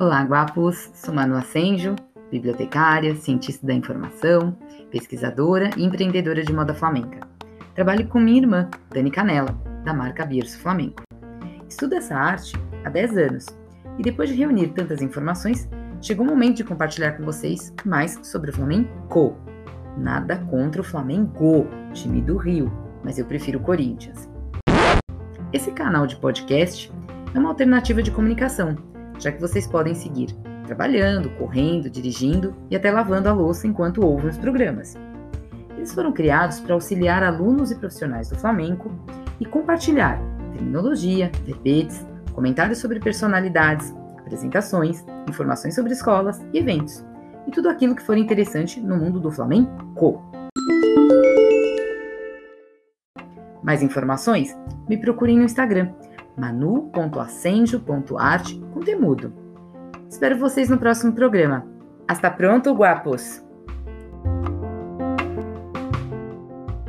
Olá, guapos! Sou Manu Asenjo, bibliotecária, cientista da informação, pesquisadora e empreendedora de moda flamenca. Trabalho com minha irmã, Dani Canela, da marca Bierso Flamenco. Estudo essa arte há 10 anos e depois de reunir tantas informações, chegou o momento de compartilhar com vocês mais sobre o flamenco. Nada contra o Flamengo, time do Rio, mas eu prefiro o Corinthians. Esse canal de podcast é uma alternativa de comunicação, já que vocês podem seguir trabalhando, correndo, dirigindo e até lavando a louça enquanto ouvem os programas. Eles foram criados para auxiliar alunos e profissionais do flamenco e compartilhar terminologia, verbetes, comentários sobre personalidades, apresentações, informações sobre escolas e eventos, e tudo aquilo que for interessante no mundo do flamenco. Mais informações? Me procurem no Instagram manu.acenjo.arte com temudo. Espero vocês no próximo programa. Hasta pronto, guapos!